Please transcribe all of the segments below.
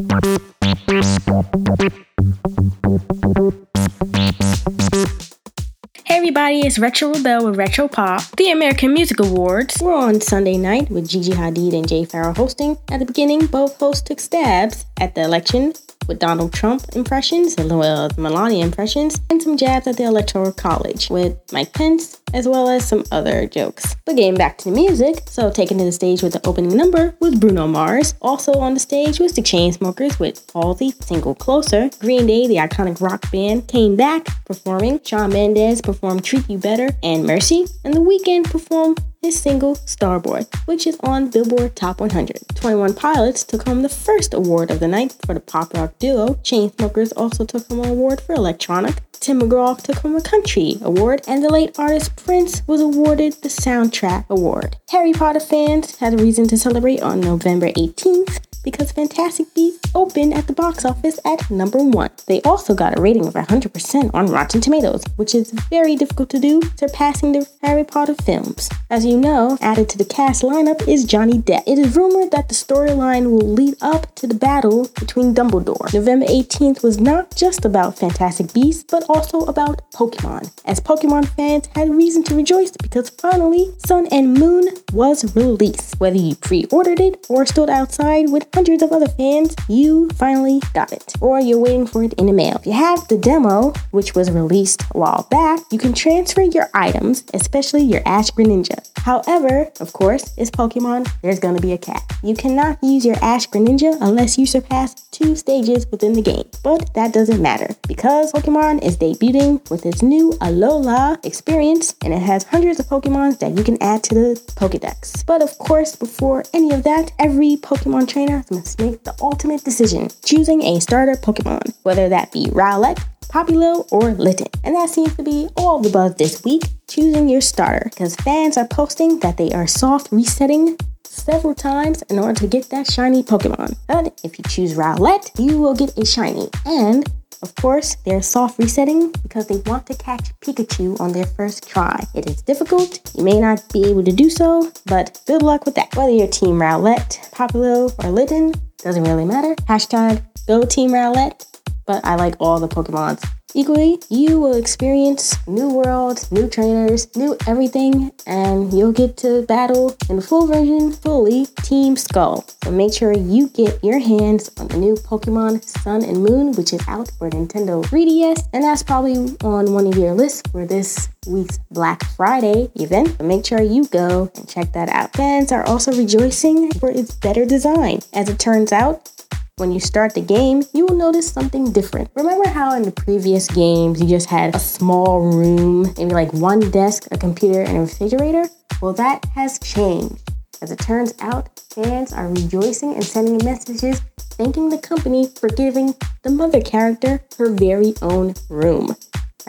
Hey everybody, it's Retro Rebel with Retro Pop, the American Music Awards. We're on Sunday night with Gigi Hadid and Jay Pharoah hosting. At the beginning, both hosts took stabs at the election with Donald Trump impressions, as well as Melania impressions, and some jabs at the Electoral College with Mike Pence, as well as some other jokes. But getting back to the music, so taken to the stage with the opening number was Bruno Mars. Also on the stage was the Chainsmokers with Halsey, single Closer. Green Day, the iconic rock band, came back performing. Shawn Mendes performed Treat You Better and Mercy, and The Weeknd performed his single Starboy, which is on Billboard Top 100. 21 Pilots took home the first award of the night for the pop rock duo. Chainsmokers also took home an award for electronic. Tim McGraw took home a country award, and the late artist Prince was awarded the soundtrack award. Harry Potter fans had a reason to celebrate on November 18th because Fantastic Beasts opened at the box office at number one. They also got a rating of 100% on Rotten Tomatoes, which is very difficult to do, surpassing the Harry Potter films. As you know, added to the cast lineup is Johnny Depp. It is rumored that the storyline will lead up to the battle between Dumbledore. November 18th was not just about Fantastic Beasts, but also about Pokemon, as Pokemon fans had reason to rejoice because finally Sun and Moon was released. Whether you pre ordered it or stood outside with hundreds of other fans, you finally got it, or you're waiting for it in the mail. If you have the demo, which was released a while back, you can transfer your items, especially your Ash Greninja. However, of course, it's Pokemon, there's gonna be a cap. You cannot use your Ash Greninja unless you surpass two stages within the game, but that doesn't matter because Pokemon is debuting with its new Alola experience and it has hundreds of Pokemon that you can add to the Pokedex. But of course, before any of that, every Pokemon trainer must make the ultimate decision, choosing a starter Pokemon, whether that be Rowlet, Popplio, or Litten. And that seems to be all the buzz this week, choosing your starter, because fans are posting that they are soft resetting several times in order to get that shiny Pokemon. But if you choose Rowlet, you will get a shiny. And of course, they're soft resetting because they want to catch Pikachu on their first try. It is difficult, you may not be able to do so, but good luck with that. Whether you're Team Rowlet, Popplio, or Litten, doesn't really matter. Hashtag go Team Rowlet, but I like all the Pokemons Equally, you will experience new worlds, new trainers, new everything, and you'll get to battle in the full version fully Team Skull. So make sure you get your hands on the new Pokemon Sun and Moon, which is out for Nintendo 3DS, and that's probably on one of your lists for this week's Black Friday event. But make sure you go and check that out. Fans are also rejoicing for its better design. As it turns out, when you start the game, you will notice something different. Remember how in the previous games you just had a small room, maybe like one desk, a computer, and a refrigerator? Well, that has changed. As it turns out, fans are rejoicing and sending messages thanking the company for giving the mother character her very own room.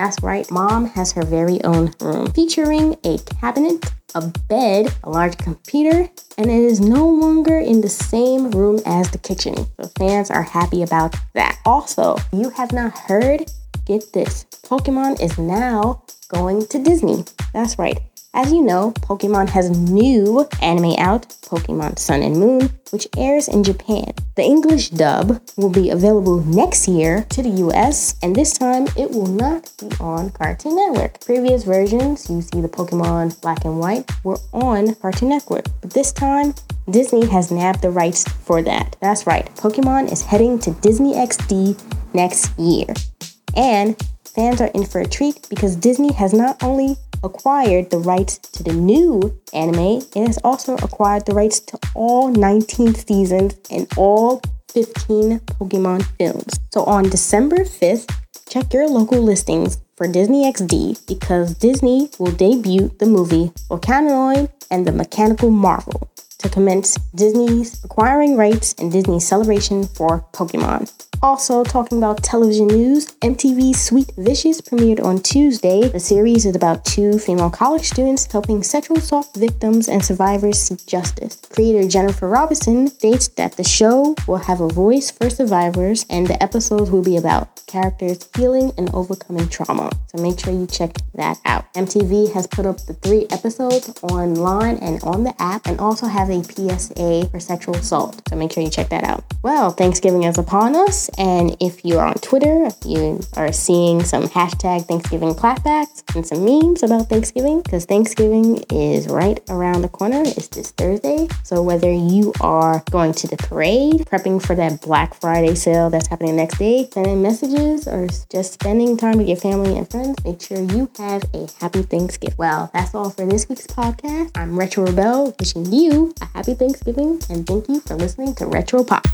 That's right, mom has her very own room, featuring a cabinet, a bed, a large computer, and it is no longer in the same room as the kitchen. So fans are happy about that. Also, you have not heard, get this Pokemon is now going to Disney. That's right. As you know, Pokemon has new anime out, Pokemon Sun and Moon, which airs in Japan. The English dub will be available next year to the US, and this time it will not be on Cartoon Network. Previous versions, you see the Pokemon Black and White, were on Cartoon Network, but this time Disney has nabbed the rights for that. That's right, Pokemon is heading to Disney XD next year. And fans are in for a treat because Disney has not only acquired the rights to the new anime, and has also acquired the rights to all 19 seasons and all 15 Pokemon films. So on December 5th, check your local listings for Disney XD because Disney will debut the movie Volcanion and the Mechanical Marvel to commence Disney's acquiring rights and Disney's celebration for Pokemon. Also, talking about television news, MTV's Sweet Vicious premiered on Tuesday. The series is about two female college students helping sexual assault victims and survivors seek justice. Creator Jennifer Robinson states that the show will have a voice for survivors and the episodes will be about characters healing and overcoming trauma. So make sure you check that out. MTV has put up the three episodes online and on the app and also has a PSA for sexual assault. So make sure you check that out. Well, Thanksgiving is upon us, and if you are on Twitter, if you are seeing some hashtag Thanksgiving clapbacks and some memes about Thanksgiving because Thanksgiving is right around the corner. It's this Thursday. So whether you are going to the parade, prepping for that Black Friday sale that's happening next day, sending messages, or just spending time with your family and friends, make sure you have a happy Thanksgiving. Well, that's all for this week's podcast. I'm Retro Rebel, wishing you a happy Thanksgiving and thank you for listening to Retro Pop.